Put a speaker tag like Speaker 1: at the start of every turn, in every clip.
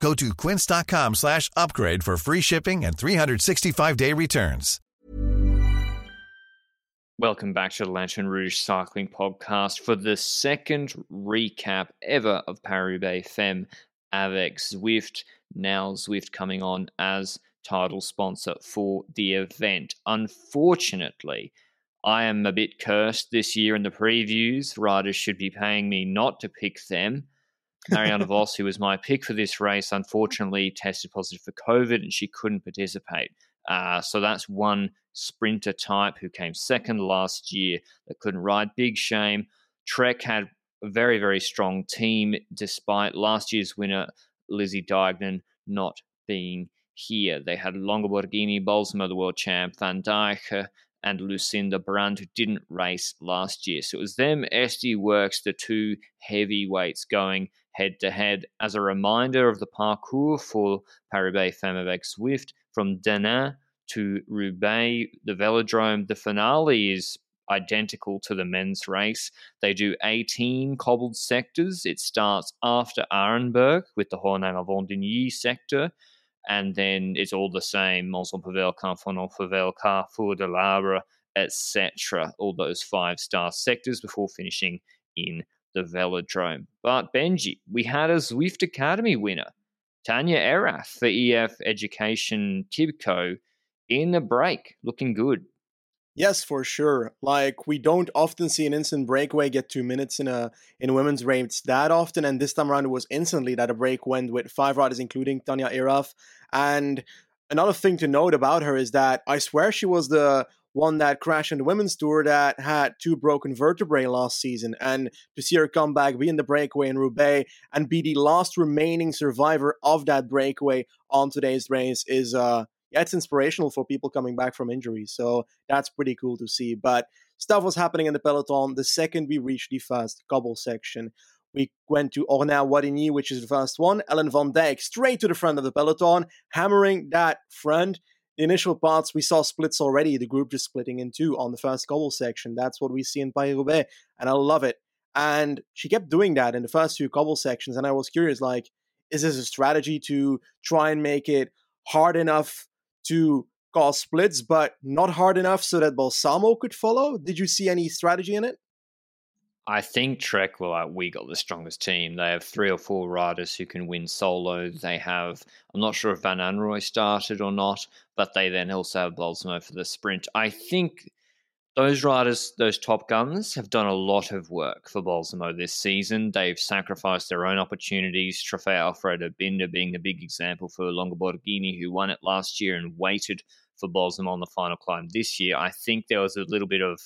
Speaker 1: Go to quince.com slash upgrade for free shipping and 365-day returns.
Speaker 2: Welcome back to the Lanterne Rouge Cycling Podcast for the second recap ever of Paris Femme avec Zwift. Now Zwift coming on as title sponsor for the event. Unfortunately, I am a bit cursed this year in the previews. Riders should be paying me not to pick them. Marianne Vos, who was my pick for this race, unfortunately tested positive for COVID and she couldn't participate. Uh, so that's one sprinter type who came second last year that couldn't ride. Big shame. Trek had a very, very strong team despite last year's winner, Lizzie Deignan, not being here. They had Longo Borghini, the world champ, Van Dijk, and Lucinda Brand, who didn't race last year. So it was them, SD Worx, the two heavyweights going head to head. As a reminder of the parcours for Paris Femme avec Zwift, from Denain to Roubaix, the velodrome, the finale is identical to the men's race. They do 18 cobbled sectors. It starts after Arenberg with the Hornaing à Wandignies sector, and then it's all the same Mons-en-Pévèle, Camphin-en-Pévèle, Carrefour de l'Arbre, etc. All those five star sectors before finishing in the velodrome. But Benji, we had a Zwift Academy winner, Tanja Erath for EF Education Tibco in the break, looking good.
Speaker 3: Yes, for sure. Like we don't often see an instant breakaway get two minutes in a in women's race that often, and this time around it was instantly that a break went with five riders, including Tanja Erath. And another thing to note about her is that I swear she was the one that crashed in the women's tour that had two broken vertebrae last season. And to see her come back, be in the breakaway in Roubaix, and be the last remaining survivor of that breakaway on today's race is uh yeah, it's inspirational for people coming back from injuries. So that's pretty cool to see. But stuff was happening in the peloton. The second we reached the first cobble section, we went to Ornans Wadigny, which is the first one. Ellen van Dijk straight to the front of the peloton, hammering that front the initial parts we saw splits already, the group just splitting in two on the first cobble section. That's what we see in Paris and I love it. And she kept doing that in the first two cobble sections, and I was curious, like, is this a strategy to try and make it hard enough to cause splits, but not hard enough so that Balsamo could follow? Did you see any strategy in it?
Speaker 2: I think Trek will like we got the strongest team. They have three or four riders who can win solo. Mm. They have I'm not sure if Van Anrooij started or not, but they then also have Balsamo for the sprint. I think those riders, those top guns, have done a lot of work for Balsamo this season. They've sacrificed their own opportunities. Trofeo Alfredo Binda being the big example for Longo Borghini, who won it last year and waited for Balsamo on the final climb this year. I think there was a little bit of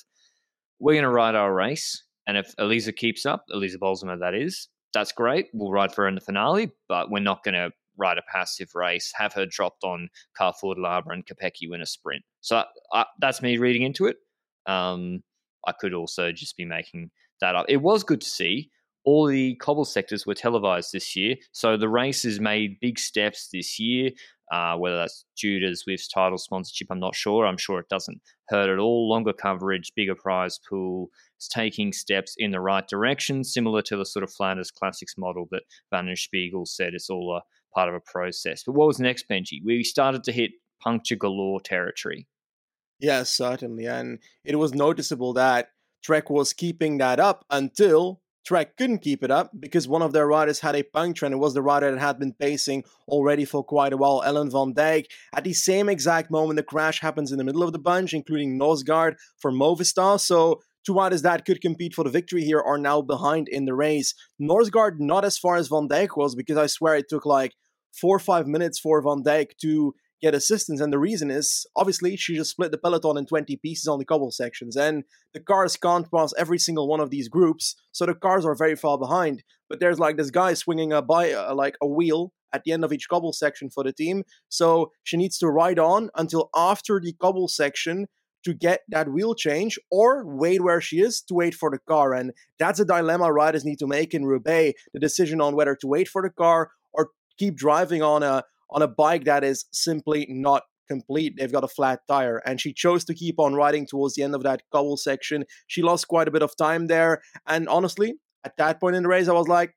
Speaker 2: we're going to ride our race and if Elisa keeps up, Elisa Balsamo, that is, that's great. We'll ride for her in the finale, but we're not going to ride a passive race, have her dropped on Carrefour de l'Arbre and Kopecky win a sprint. So I, that's me reading into it. Um, I could also just be making that up. It was good to see. All the cobble sectors were televised this year, so the race has made big steps this year. Uh, whether that's due to Zwift's title sponsorship, I'm not sure. I'm sure it doesn't hurt at all. Longer coverage, bigger prize pool, It's taking steps in the right direction, similar to the sort of Flanders Classics model that Van Spiegel said it's all a part of a process. But what was next, Benji? We started to hit puncture galore territory.
Speaker 3: Yes, certainly. And it was noticeable that Trek was keeping that up until Trek couldn't keep it up because one of their riders had a puncture and it was the rider that had been pacing already for quite a while, Ellen van Dijk. At the same exact moment, the crash happens in the middle of the bunch, including Norsgaard for Movistar. So two riders that could compete for the victory here are now behind in the race. Norsgaard not as far as Van Dijk was because I swear it took like four or five minutes for Van Dijk to get assistance. And the reason is obviously she just split the peloton in 20 pieces on the cobble sections. And the cars can't pass every single one of these groups. So the cars are very far behind. But there's like this guy swinging a by uh, like a wheel at the end of each cobble section for the team. So she needs to ride on until after the cobble section to get that wheel change or wait where she is to wait for the car. And that's a dilemma riders need to make in Roubaix the decision on whether to wait for the car or keep driving on a on a bike that is simply not complete. They've got a flat tire. And she chose to keep on riding towards the end of that cobble section. She lost quite a bit of time there. And honestly, at that point in the race, I was like,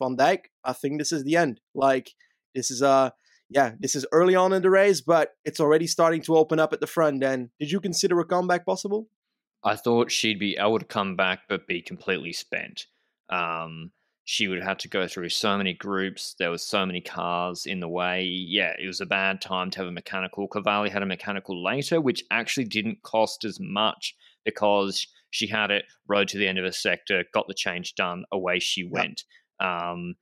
Speaker 3: Van Dijk, I think this is the end. Like, this is a. Uh, yeah, this is early on in the race, but it's already starting to open up at the front end. Did you consider a comeback possible?
Speaker 2: I thought she'd be able to come back, but be completely spent. Um, she would have to go through so many groups. There was so many cars in the way. Yeah, it was a bad time to have a mechanical. Cavalli had a mechanical later, which actually didn't cost as much because she had it, rode to the end of a sector, got the change done, away she went. Yep. Um,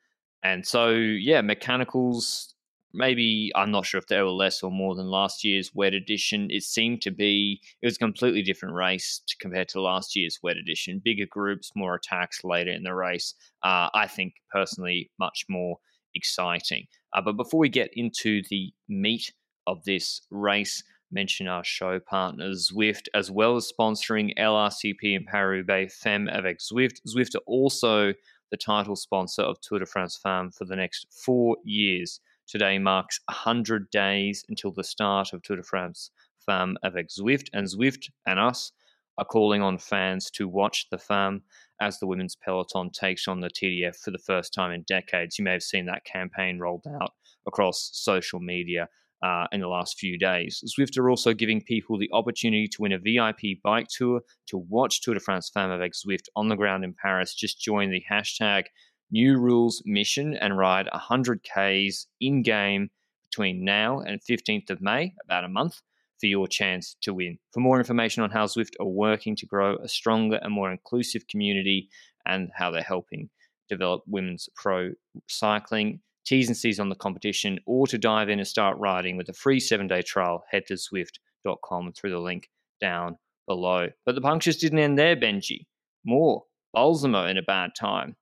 Speaker 2: and so, yeah, mechanicals maybe I'm not sure if they were less or more than last year's wet edition. It seemed to be it was a completely different race to, compared to last year's wet edition. Bigger groups, more attacks later in the race. Uh, I think personally much more exciting. Uh, but before we get into the meat of this race, mention our show partners Zwift, as well as sponsoring LRCP and Paris-Roubaix Femme avec Zwift. Zwift are also the title sponsor of Tour de France Femme for the next four years. Today marks 100 days until the start of Tour de France Femme avec Zwift, and Zwift and us are calling on fans to watch the Femme as the women's peloton takes on the TDF for the first time in decades. You may have seen that campaign rolled out across social media uh, in the last few days. Zwift are also giving people the opportunity to win a VIP bike tour to watch Tour de France Femme avec Zwift on the ground in Paris. Just join the hashtag New Rules mission and ride 100 Ks in game between now and 15th of May, about a month, for your chance to win. For more information on how Zwift are working to grow a stronger and more inclusive community and how they're helping develop women's pro cycling, T's and C's on the competition, or to dive in and start riding with a free seven day trial, head to Zwift.com through the link down below. But the punctures didn't end there, Benji. More. Balsamo in a bad time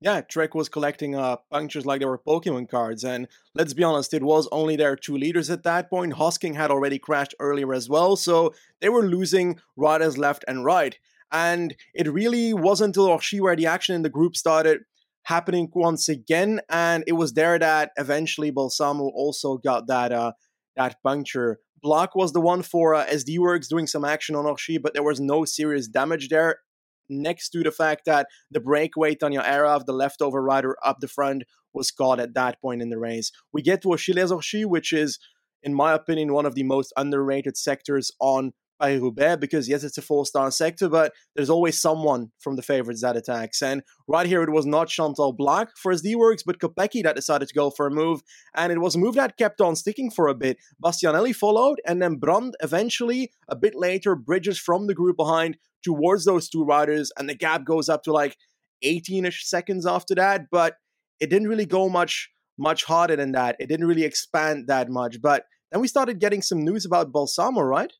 Speaker 3: yeah, Trek was collecting uh, punctures like they were Pokemon cards, and let's be honest, it was only their two leaders at that point. Hosking had already crashed earlier as well, so they were losing riders left and right. And it really wasn't until Orchies where the action in the group started happening once again, and it was there that eventually Balsamo also got that uh, that puncture. Blaak was the one for uh, SD Worx doing some action on Orchies, but there was no serious damage there next to the fact that the breakaway Tanja Erath, the leftover rider up the front, was caught at that point in the race. We get to Achilles which is, in my opinion, one of the most underrated sectors on Paris Roubaix because yes, it's a four star sector, but there's always someone from the favorites that attacks. And right here, it was not Chantal Blaak for SD Worx, but Kopecky that decided to go for a move, and it was a move that kept on sticking for a bit. Bastianelli followed, and then Brand eventually, a bit later, bridges from the group behind towards those two riders, and the gap goes up to like 18ish seconds after that. But it didn't really go much much harder than that. It didn't really expand that much. But then we started getting some news about Balsamo, right?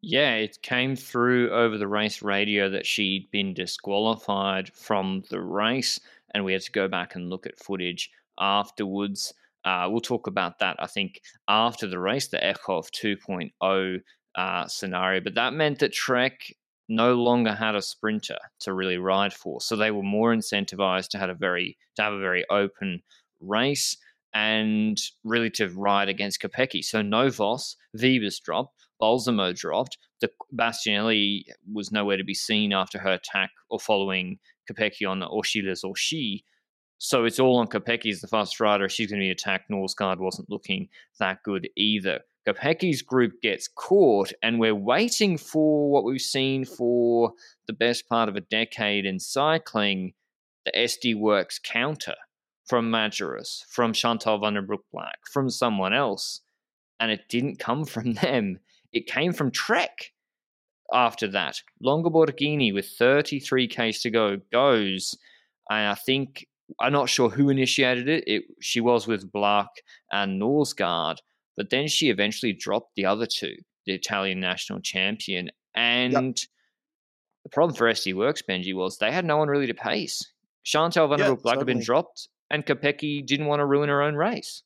Speaker 2: Yeah, it came through over the race radio that she'd been disqualified from the race, and we had to go back and look at footage afterwards. Uh, we'll talk about that, I think, after the race, the Eekhoff 2.0 uh, scenario. But that meant that Trek no longer had a sprinter to really ride for, so they were more incentivized to have a very to have a very open race and really to ride against Kopecky. So no Vos, Wiebes dropped, Balsamo dropped. The Bastianelli was nowhere to be seen after her attack or following Kopecky on Orchiles or she. So it's all on Kopecky as the fast rider. She's going to be attacked. Norsgaard wasn't looking that good either. Kopecky's group gets caught, and we're waiting for what we've seen for the best part of a decade in cycling the SD Worx counter from Majerus, from Chantal van der Broek Blaak, from someone else. And it didn't come from them. It came from Trek after that. Longo Borghini with 33 Ks to go goes. And I think, I'm not sure who initiated it. it she was with Blaak and Norsgaard. But then she eventually dropped the other two, the Italian national champion. And yep. the problem for SD Worx, Benji, was they had no one really to pace. Chantal van der Broek Blaak had been dropped and Kopecky didn't want to ruin her own race.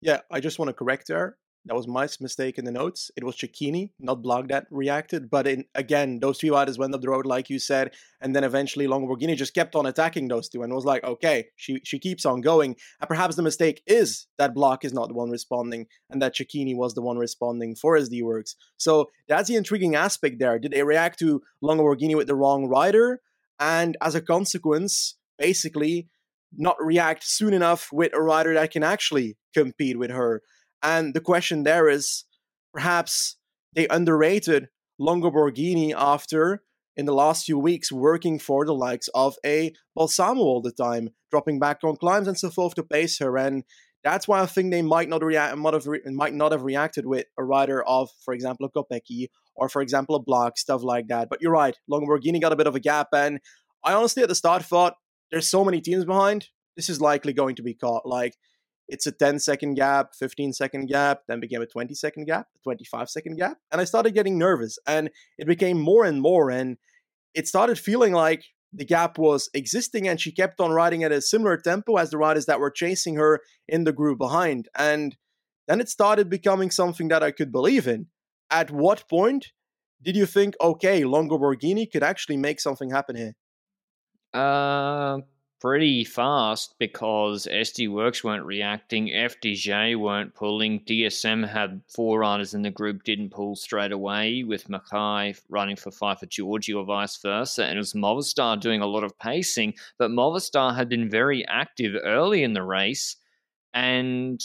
Speaker 3: Yeah, I just want to correct her. That was my mistake in the notes. It was Cecchini, not Blaak, that reacted. But in, again, those two riders went up the road, like you said, and then eventually Longo Borghini just kept on attacking those two and was like, okay, she she keeps on going. And perhaps the mistake is that Blaak is not the one responding and that Cecchini was the one responding for SD Worx. So that's the intriguing aspect there. Did they react to Longo Borghini with the wrong rider? And as a consequence, basically, not react soon enough with a rider that can actually compete with her. And the question there is perhaps they underrated Longo Borghini after in the last few weeks working for the likes of a Balsamo all the time, dropping back on climbs and so forth to pace her. And that's why I think they might not react, might have, re- might not have reacted with a rider of, for example, a Kopecky or, for example, a Blaak, stuff like that. But you're right, Longo Borghini got a bit of a gap, and I honestly at the start thought there's so many teams behind. This is likely going to be caught. Like it's a 10 second gap, 15 second gap, then became a 20 second gap, a 25 second gap. And I started getting nervous and it became more and more. And it started feeling like the gap was existing and she kept on riding at a similar tempo as the riders that were chasing her in the group behind. And then it started becoming something that I could believe in. At what point did you think, okay, Longo Borghini could actually make something happen here?
Speaker 2: Uh, pretty fast because SD Worx weren't reacting, FDJ weren't pulling, DSM had four riders in the group, didn't pull straight away, with Mackaij running for Pfeiffer Georgi or vice versa, and it was Movistar doing a lot of pacing, but Movistar had been very active early in the race, and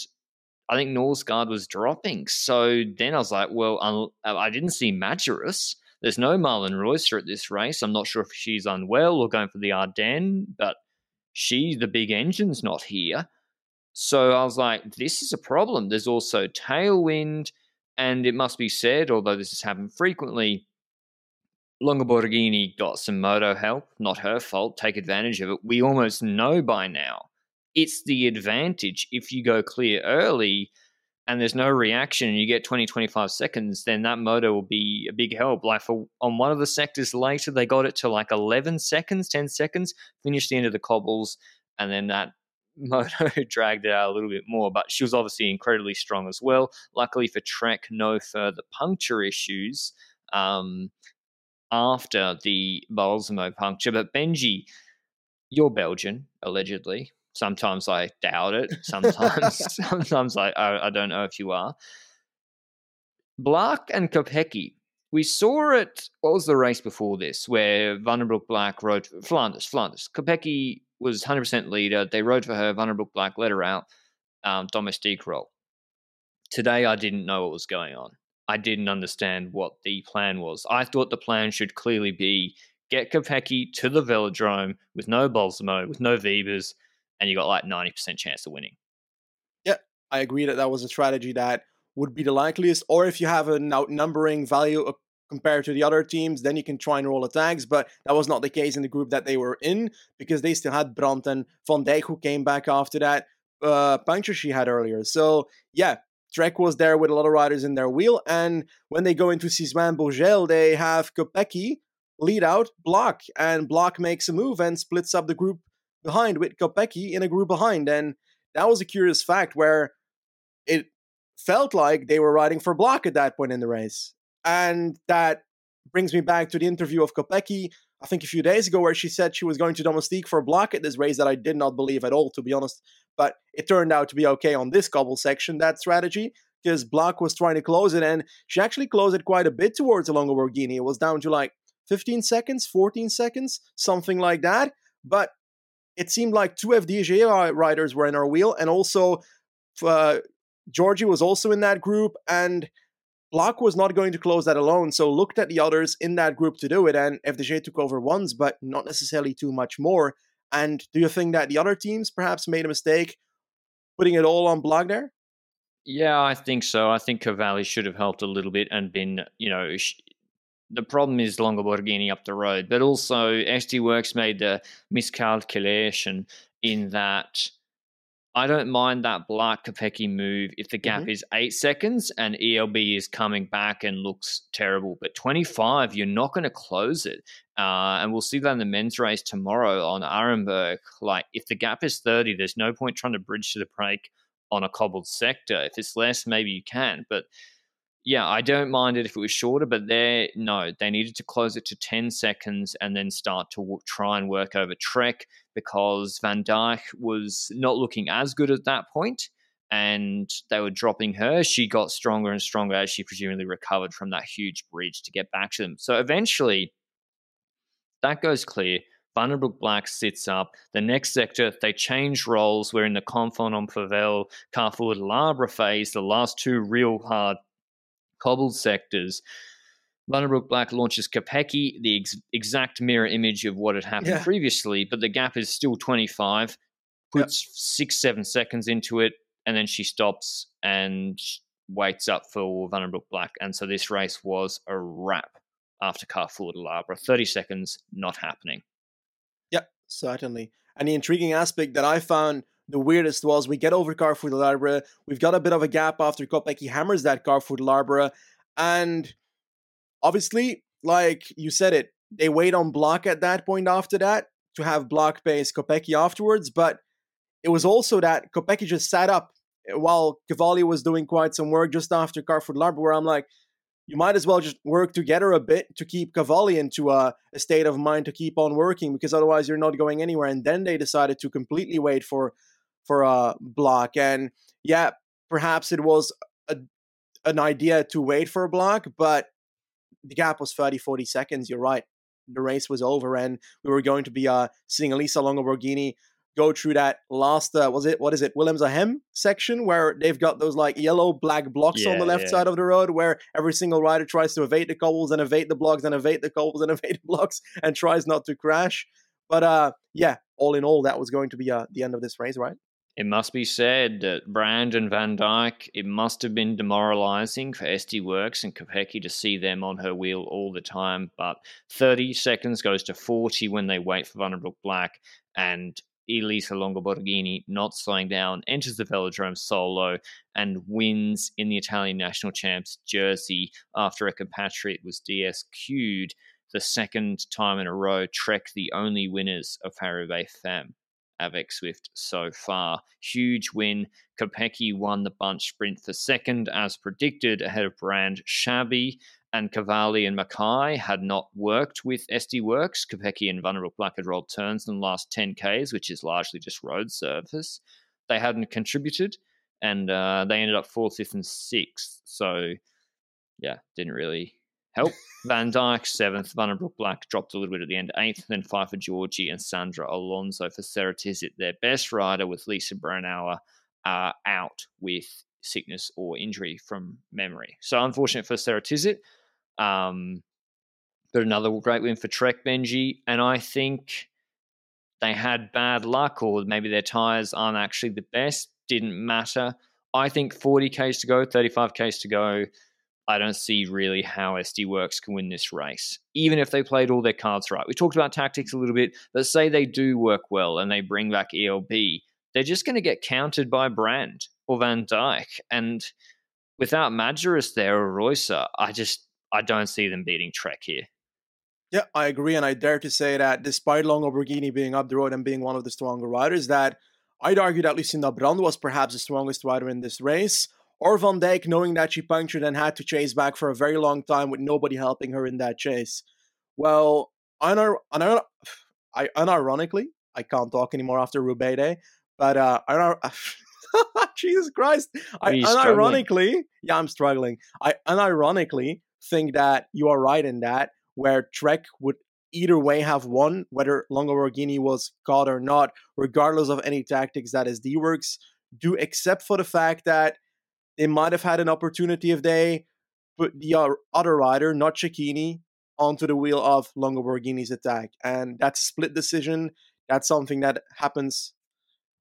Speaker 2: I think Norsgaard was dropping. So then I was like, well, uh, I didn't see Majerus. There's no Marlen Reusser at this race. I'm not sure if she's unwell or going for the Ardennes, but she, the big engine's not here. So I was like, this is a problem. There's also tailwind, and it must be said, although this has happened frequently, Longo Borghini got some moto help, not her fault. Take advantage of it. We almost know by now. It's the advantage if you go clear early and there's no reaction and you get 20 25 seconds then that moto will be a big help. Like for on one of the sectors later they got it to like 11 seconds 10 seconds finished the end of the cobbles and then that moto dragged it out a little bit more but she was obviously incredibly strong as well. Luckily for trek no further puncture issues um, after the balsamo puncture but benji you're belgian allegedly Sometimes I doubt it. Sometimes, sometimes I, I, I don't know if you are. Blaak and Kopecky. We saw it. What was the race before this, where Van Blaak rode Flanders? Flanders. Kopecky was 100% leader. They rode for her. Van den Blaak let her out. Um, domestique role. Today, I didn't know what was going on. I didn't understand what the plan was. I thought the plan should clearly be get Kopecky to the velodrome with no Balsamo, with no Wiebes, and you got like 90% chance of winning.
Speaker 3: Yeah, I agree that that was a strategy that would be the likeliest. Or if you have an outnumbering value uh, compared to the other teams, then you can try and roll attacks. But that was not the case in the group that they were in because they still had Brand and Van Dijk who came back after that uh, puncture she had earlier. So yeah, Trek was there with a lot of riders in their wheel. And when they go into Cysoing Bourghelles, they have Kopecky lead out Blaak, and Blaak makes a move and splits up the group behind with Kopecky in a group behind. And that was a curious fact where it felt like they were riding for Blaak at that point in the race. And that brings me back to the interview of Kopecky, I think a few days ago, where she said she was going to domestique for Blaak at this race that I did not believe at all, to be honest. But it turned out to be okay on this cobble section, that strategy, because Blaak was trying to close it, and she actually closed it quite a bit towards the Longo Borghini. It was down to like 15 seconds, 14 seconds, something like that. But it seemed like two FDJ riders were in our wheel, and also uh, Georgi was also in that group, and Blaak was not going to close that alone, so looked at the others in that group to do it, and FDJ took over once, but not necessarily too much more. And do you think that the other teams perhaps made a mistake putting it all on Blaak there?
Speaker 2: Yeah, I think so. I think Cavalli should have helped a little bit and been, you know, the problem is Longo Borghini up the road, but also SD Worx made the miscalculation in that I don't mind that Blaak Kopecky move if the gap mm-hmm. is eight seconds and ELB is coming back and looks terrible. But 25, you're not going to close it. Uh, and we'll see that in the men's race tomorrow on Arenberg. Like, if the gap is 30, there's no point trying to bridge to the break on a cobbled sector. If it's less, maybe you can. But yeah, I don't mind it if it was shorter, but they no, they needed to close it to 10 seconds and then start to w- try and work over Trek because Van Dijk was not looking as good at that point and they were dropping her. She got stronger and stronger as she presumably recovered from that huge bridge to get back to them. So eventually, that goes clear. Van den Broek Blaak sits up. The next sector, they change roles. We're in the Camphin en Pévèle, Carrefour de l'Arbre phase, the last two real hard cobbled sectors. Van den Broek Blaak launches Kopecky, the ex- exact mirror image of what had happened yeah. previously, but the gap is still 25, puts yep. six, seven seconds into it, and then she stops and waits up for Van den Broek Blaak. And so this race was a wrap after Carrefour de l'Arbre. 30 seconds, not happening.
Speaker 3: Yep, certainly. And the intriguing aspect that I found the weirdest was we get over Carrefour de l'Arbre. We've got a bit of a gap after Kopecky hammers that Carrefour de l'Arbre. And obviously, like you said it, they wait on Blaak at that point after that to have Blaak pace Kopecky afterwards. But it was also that Kopecky just sat up while Cavalli was doing quite some work just after Carrefour de l'Arbre, where I'm like, you might as well just work together a bit to keep Cavalli into a, a, state of mind to keep on working because otherwise you're not going anywhere. And then they decided to completely wait for for a Blaak. And yeah, perhaps it was a, an idea to wait for a Blaak, but the gap was 30, 40 seconds. You're right. The race was over, and we were going to be uh, seeing Elisa Longo Borghini go through that last uh, was it what is it Willems à Hem section where they've got those like yellow black blocks yeah, on the left yeah. side of the road where every single rider tries to evade the cobbles and evade the blocks and evade the cobbles and evade the blocks and tries not to crash. But uh, yeah, all in all, that was going to be uh, the end of this race, right?
Speaker 2: It must be said that Brand and Van Dijk, it must have been demoralizing for SD Worx and Kopecky to see them on her wheel all the time. But 30 seconds goes to 40 when they wait for Van den Broek Blaak, and Elisa Longo Borghini, not slowing down, enters the velodrome solo and wins in the Italian national champs jersey after a compatriot was DSQ'd the second time in a row. Trek, the only winners of Paris Femme. Avec Zwift so far. Huge win. Kopecky won the bunch sprint for second, as predicted, ahead of Brand Shabby. And Cavalli and Mackaij had not worked with SD Worx. Kopecky and den Blaak had rolled turns in the last 10Ks, which is largely just road surface. They hadn't contributed, and uh, they ended up fourth, fifth, and sixth. So, yeah, didn't really help. Van Dijk, seventh. Van den Broek Blaak dropped a little bit at the end, eighth. Then Pfeiffer Georgi and Sandra Alonso for Ceratizit, their best rider, with Lisa Brennauer uh, out with sickness or injury from memory. So unfortunate for Ceratizit. Um, but another great win for Trek Benji. And I think they had bad luck, or maybe their tyres aren't actually the best. Didn't matter. I think 40 Ks to go, 35 Ks to go. I don't see really how SD Worx can win this race, even if they played all their cards right. We talked about tactics a little bit, but say they do work well and they bring back ELB, they're just going to get countered by Brand or Van Dijk. And without Majerus there or Reusser, I just I don't see them beating Trek here.
Speaker 3: Yeah, I agree, and I dare to say that despite Longo Borghini being up the road and being one of the stronger riders, that I'd argue that Lucinda Brand was perhaps the strongest rider in this race or Van Dijk knowing that she punctured and had to chase back for a very long time with nobody helping her in that chase. Well, unir- unir- I, unironically, I can't talk anymore after Roubaix Day, but uh, unir- Jesus Christ, I unironically, struggling? yeah, I'm struggling. I unironically think that you are right in that, where Trek would either way have won, whether Longo Borghini was caught or not, regardless of any tactics that SD Worx do, except for the fact that they might have had an opportunity if they put the other rider, not Cecchini, onto the wheel of Longo Borghini's attack. And that's a split decision. That's something that happens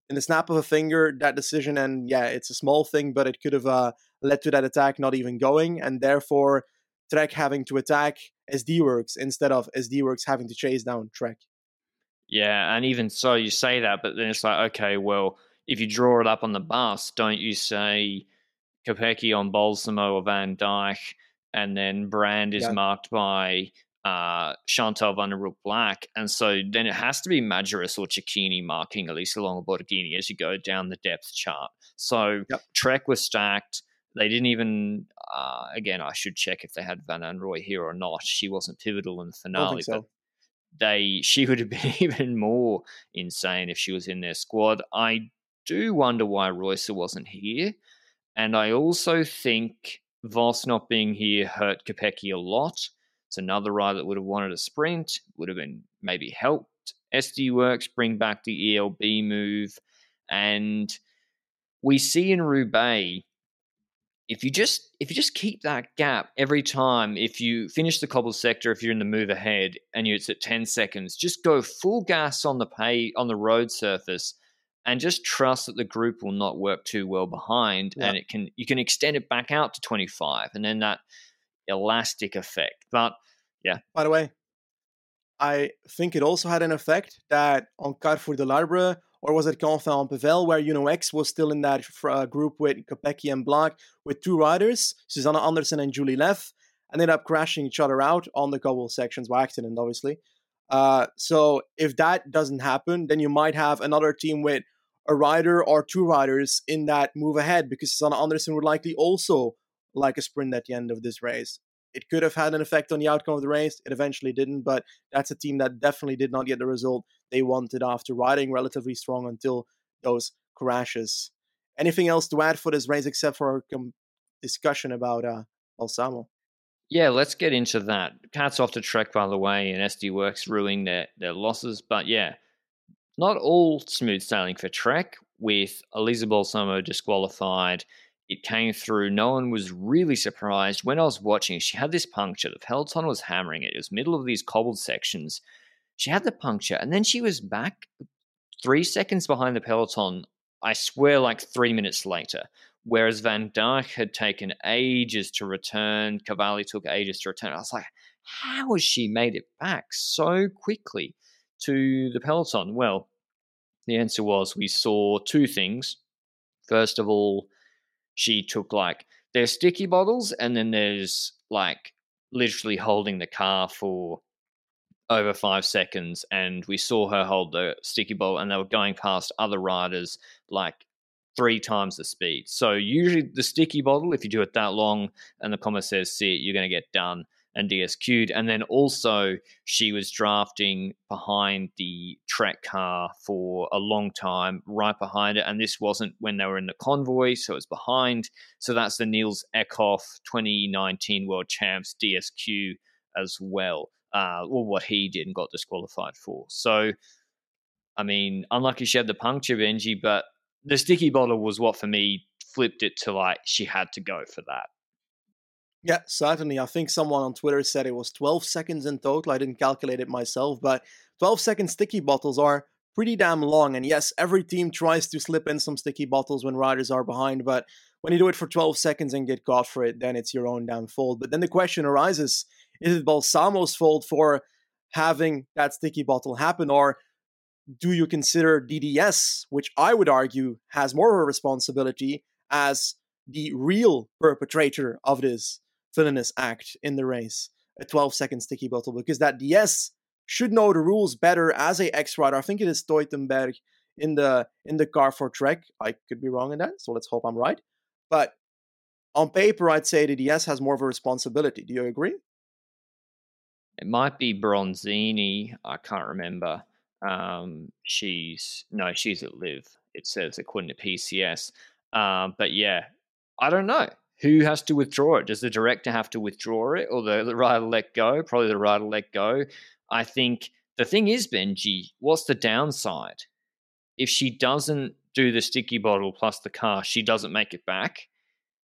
Speaker 3: in the snap of a finger, that decision. And yeah, it's a small thing, but it could have uh, led to that attack not even going. And therefore, Trek having to attack SD Worx instead of SD Worx having to chase down Trek.
Speaker 2: Yeah, and even so, you say that, but then it's like, okay, well, if you draw it up on the bus, don't you say Kopecky on Balsamo or Van Dijk, and then Brand is yeah. marked by uh, Chantal van der Broek Blaak. And so then it has to be Majerus or Cecchini marking at Elisa Longo Borghini as you go down the depth chart. So yep. Trek was stacked. They didn't even, uh, again, I should check if they had Van Anrooij here or not. She wasn't pivotal in the finale, so. but they she would have been even more insane if she was in their squad. I do wonder why Reusser wasn't here. And I also think Vos not being here hurt Kopecky a lot. It's another rider that would have wanted a sprint, would have been maybe helped SD Worx bring back the ELB move. And we see in Roubaix if you just if you just keep that gap every time if you finish the cobble sector if you're in the move ahead and it's at 10 seconds just go full gas on the pay on the road surface and just trust that the group will not work too well behind yeah. and it can you can extend it back out to 25 and then that elastic effect but yeah
Speaker 3: by the way i think it also had an effect that on carrefour de l'arbre or was it Quentin en Pévèle, where Uno-X was still in that uh, group with Kopecky and Blaak with two riders, Susanne Andersen and Julie Leth, ended up crashing each other out on the couple sections by accident, obviously. Uh, so if that doesn't happen, then you might have another team with a rider or two riders in that move ahead because Susanne Andersen would likely also like a sprint at the end of this race. It could have had an effect on the outcome of the race. It eventually didn't, but that's a team that definitely did not get the result they wanted after riding relatively strong until those crashes. Anything else to add for this race except for our com- discussion about uh, Balsamo?
Speaker 2: Yeah, let's get into that. Cats off to Trek, by the way, and SD Worx ruining their, their losses. But yeah, not all smooth sailing for Trek, with Elisa Balsamo disqualified it came through. No one was really surprised. When I was watching, she had this puncture. The peloton was hammering it. It was middle of these cobbled sections. She had the puncture, and then she was back three seconds behind the peloton. I swear, like three minutes later. Whereas Van Dijk had taken ages to return, Cavalli took ages to return. I was like, how has she made it back so quickly to the peloton? Well, the answer was we saw two things. First of all, she took like there's sticky bottles and then there's like literally holding the car for over five seconds and we saw her hold the sticky bottle and they were going past other riders like three times the speed so usually the sticky bottle if you do it that long and the comma says sit you're going to get done and DSQ'd. And then also, she was drafting behind the track car for a long time, right behind it. And this wasn't when they were in the convoy, so it's behind. So that's the Niels Eekhoff 2019 World Champs DSQ as well, uh, or what he did and got disqualified for. So, I mean, unlucky she had the puncture, Benji, but the sticky bottle was what for me flipped it to like she had to go for that.
Speaker 3: Yeah, certainly. I think someone on Twitter said it was 12 seconds in total. I didn't calculate it myself, but 12 second sticky bottles are pretty damn long. And yes, every team tries to slip in some sticky bottles when riders are behind, but when you do it for 12 seconds and get caught for it, then it's your own damn fault. But then the question arises is it Balsamo's fault for having that sticky bottle happen, or do you consider DDS, which I would argue has more of a responsibility as the real perpetrator of this villainous act in the race, a 12 second sticky bottle, because that DS should know the rules better as a X rider. I think it is Teutenberg in the in the car for Trek. I could be wrong in that, so let's hope I'm right. But on paper, I'd say the DS has more of a responsibility. Do you agree?
Speaker 2: It might be Bronzini. I can't remember. Um, she's no, she's at Liv. It says according to PCS. Um, but yeah, I don't know who has to withdraw it? Does the director have to withdraw it or the, the rider let go? Probably the rider let go. I think the thing is, Benji, what's the downside? If she doesn't do the sticky bottle plus the car, she doesn't make it back.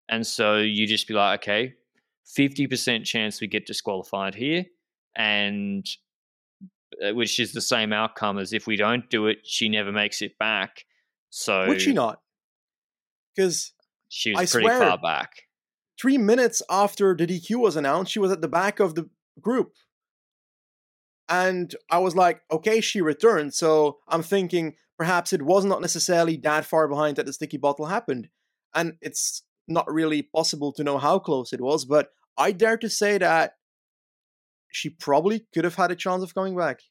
Speaker 2: And so you just be like, okay, 50% chance we get disqualified here. And uh, which is the same outcome as if we don't do it, she never makes it back. So
Speaker 3: would she not? Because
Speaker 2: she was I pretty swear, far back.
Speaker 3: Three minutes after the DQ was announced, she was at the back of the group. And I was like, okay, she returned. So I'm thinking perhaps it was not necessarily that far behind that the sticky bottle happened. And it's not really possible to know how close it was, but I dare to say that she probably could have had a chance of coming back.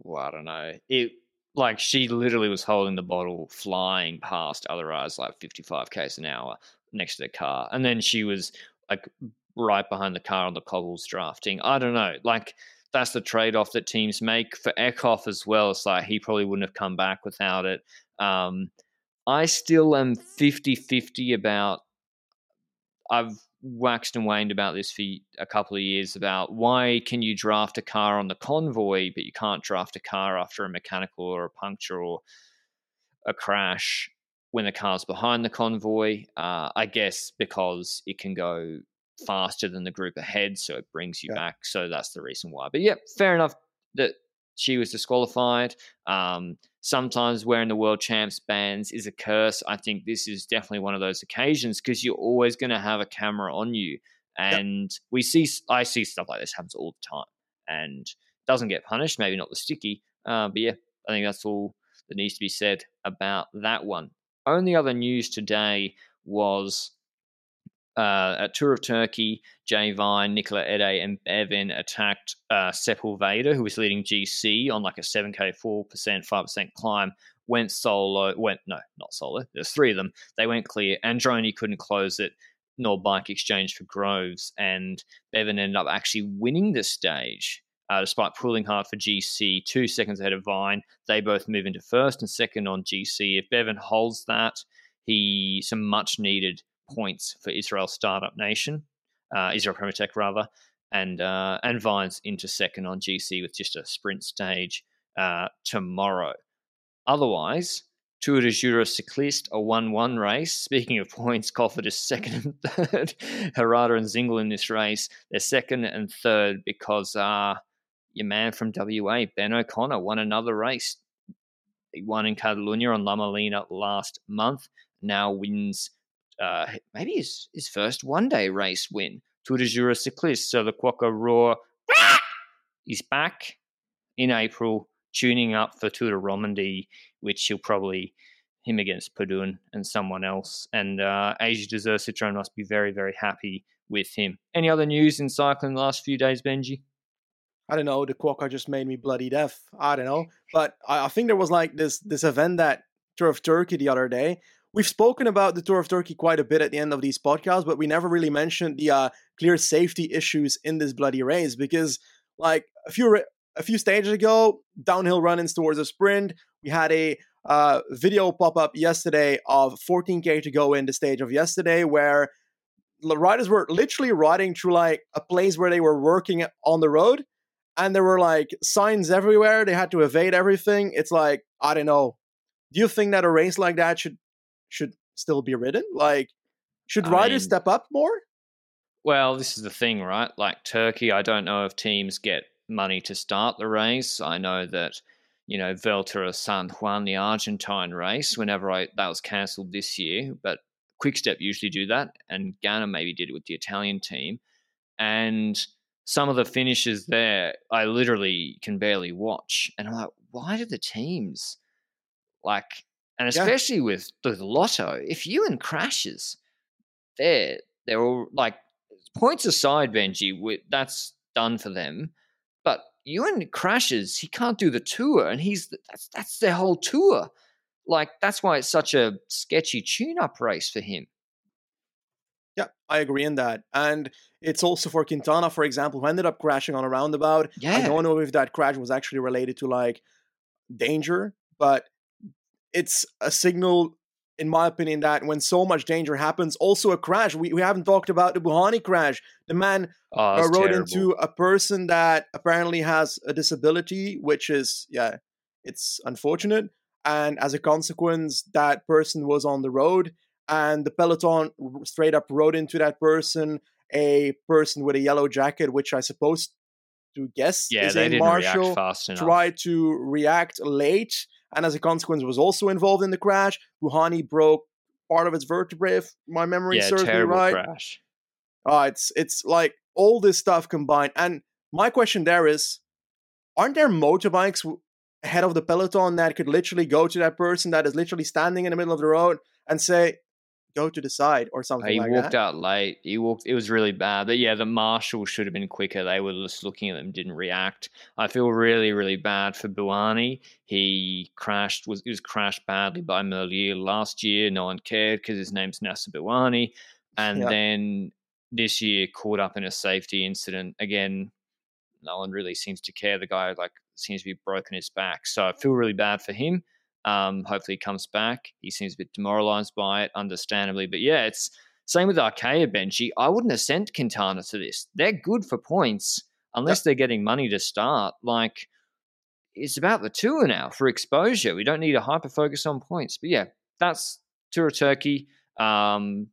Speaker 2: Well, I don't know. It like she literally was holding the bottle, flying past other eyes like 55 k's an hour next to the car, and then she was like right behind the car on the cobbles drafting. I don't know. Like that's the trade off that teams make for Eekhoff as well. It's like he probably wouldn't have come back without it. Um, I still am 50 50 about. I've waxed and waned about this for a couple of years about why can you draft a car on the convoy, but you can't draft a car after a mechanical or a puncture or a crash when the car's behind the convoy. Uh, I guess because it can go faster than the group ahead, so it brings you yeah. back. So that's the reason why. But yeah, fair enough that she was disqualified. Um, sometimes wearing the world champs bands is a curse. I think this is definitely one of those occasions because you're always going to have a camera on you, and yep. we see I see stuff like this happens all the time, and doesn't get punished. Maybe not the sticky, uh, but yeah, I think that's all that needs to be said about that one. Only other news today was uh, at Tour of Turkey, Jay Vine, Nicolas Edet, and Bevin attacked uh, Sepulveda, who was leading GC on like a 7K, 4%, 5% climb. Went solo, went, no, not solo. There's three of them. They went clear. Androni couldn't close it, nor Bike Exchange for Groves. And Bevin ended up actually winning the stage. Uh, despite pulling hard for GC, two seconds ahead of Vine. They both move into first and second on GC. If Bevin holds that, he some much needed points for Israel Startup Nation, uh, Israel Tech rather, and uh, and Vines into second on GC with just a sprint stage uh, tomorrow. Otherwise, Tour de Jura Cycliste, a 1 1 race. Speaking of points, Colford is second and third. Herrada and Zingle in this race. They're second and third because uh, your man from WA, Ben O'Connor, won another race. He won in Catalunya on La Molina last month. Now wins uh, maybe his, his first one day race win, Tour de Jura Cycliste. So the Quokka Roar is back in April, tuning up for Tour de Romandie, which he'll probably him against Padun and someone else. And uh, AG2R Citroen must be very, very happy with him. Any other news in cycling the last few days, Benji?
Speaker 3: I don't know. The Quokka just made me bloody deaf. I don't know, but I, I think there was like this this event that Tour of Turkey the other day We've spoken about the Tour of Turkey quite a bit at the end of these podcasts, but we never really mentioned the uh, clear safety issues in this bloody race because, like a few a few stages ago, downhill run-ins towards a sprint, we had a uh, video pop up yesterday of 14k to go in the stage of yesterday where the riders were literally riding through like a place where they were working on the road and there were like signs everywhere they had to evade everything. It's like i don't know. Do you think that a race like that should should still be ridden? Like, should I riders mean, step up more?
Speaker 2: Well, this is the thing, right? Like Turkey, I don't know if teams get money to start the race. I know that you know Vuelta San Juan, the Argentine race, whenever I that was cancelled this year, but Quickstep usually do that, and Ganna maybe did it with the Italian team, and some of the finishes there, I literally can barely watch, and I'm like, why do the teams like and especially yeah. with the lotto, if Ewan crashes, they're they're all like points aside, Benji. That's done for them. But Ewan crashes, he can't do the tour, and he's that's that's their whole tour. Like that's why it's such a sketchy tune-up race for him.
Speaker 3: Yeah, I agree in that. And it's also for Quintana, for example, who ended up crashing on a roundabout. Yeah. I don't know if that crash was actually related to like danger, but it's a signal in my opinion, that when so much danger happens, also a crash. We, we haven't talked about the Bouhanni crash. The man oh, uh, rode terrible. into a person that apparently has a disability, which is, yeah, it's unfortunate. And as a consequence, that person was on the road, and the peloton straight up rode into that person, a person with a yellow jacket, which I suppose to guess
Speaker 2: yeah,
Speaker 3: is
Speaker 2: they
Speaker 3: a
Speaker 2: didn't
Speaker 3: marshal,
Speaker 2: react fast enough.
Speaker 3: tried to react late and as a consequence was also involved in the crash. Bouhanni broke part of its vertebrae, if my memory
Speaker 2: yeah,
Speaker 3: serves me right.
Speaker 2: Crash.
Speaker 3: Uh, it's it's like all this stuff combined. And my question there is, aren't there motorbikes ahead of the peloton that could literally go to that person that is literally standing in the middle of the road and say, go to the side or something
Speaker 2: he
Speaker 3: like
Speaker 2: walked
Speaker 3: that.
Speaker 2: out late. He walked. It was really bad. But yeah, the marshal should have been quicker. They were just looking at them, didn't react. I feel really, really bad for Bouhanni. He crashed. Was he was crashed badly by Merlier last year. No one cared because his name's Nacer Bouhanni, and
Speaker 3: Yeah.
Speaker 2: then this year caught up in a safety incident again. No one really seems to care. The guy like seems to be broken his back. So I feel really bad for him. Um, hopefully he comes back. He seems a bit demoralized by it, understandably. But yeah, it's same with Arkéa Benji. I wouldn't have sent Quintana to this. They're good for points unless they're getting money to start. Like it's about the tour now for exposure. We don't need a hyper focus on points. But yeah, that's Tour of Turkey. Um,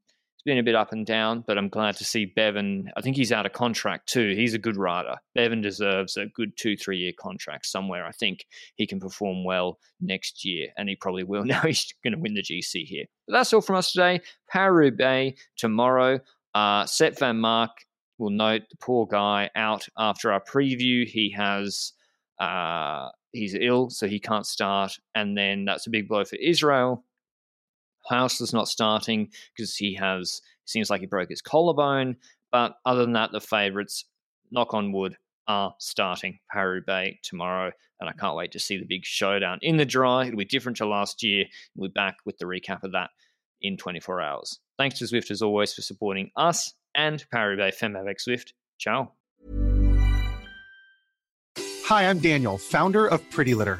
Speaker 2: been a bit up and down, but I'm glad to see Bevin. I think he's out of contract too. He's a good rider. Bevin deserves a good two, three year contract somewhere. I think he can perform well next year, and he probably will. Now he's going to win the GC here. But that's all from us today. Paris-Roubaix tomorrow. Uh, Sep Vanmarcke will note the poor guy out after our preview. He has uh, he's ill, so he can't start, and then that's a big blow for Israel. House is not starting because he has seems like he broke his collarbone. But other than that, the favourites, knock on wood, are starting Paris-Roubaix tomorrow, and I can't wait to see the big showdown in the dry. It'll be different to last year. We'll be back with the recap of that in 24 hours. Thanks to Zwift as always for supporting us and Paris-Roubaix Femmes avec Zwift. Ciao.
Speaker 4: Hi, I'm Daniel, founder of Pretty Litter.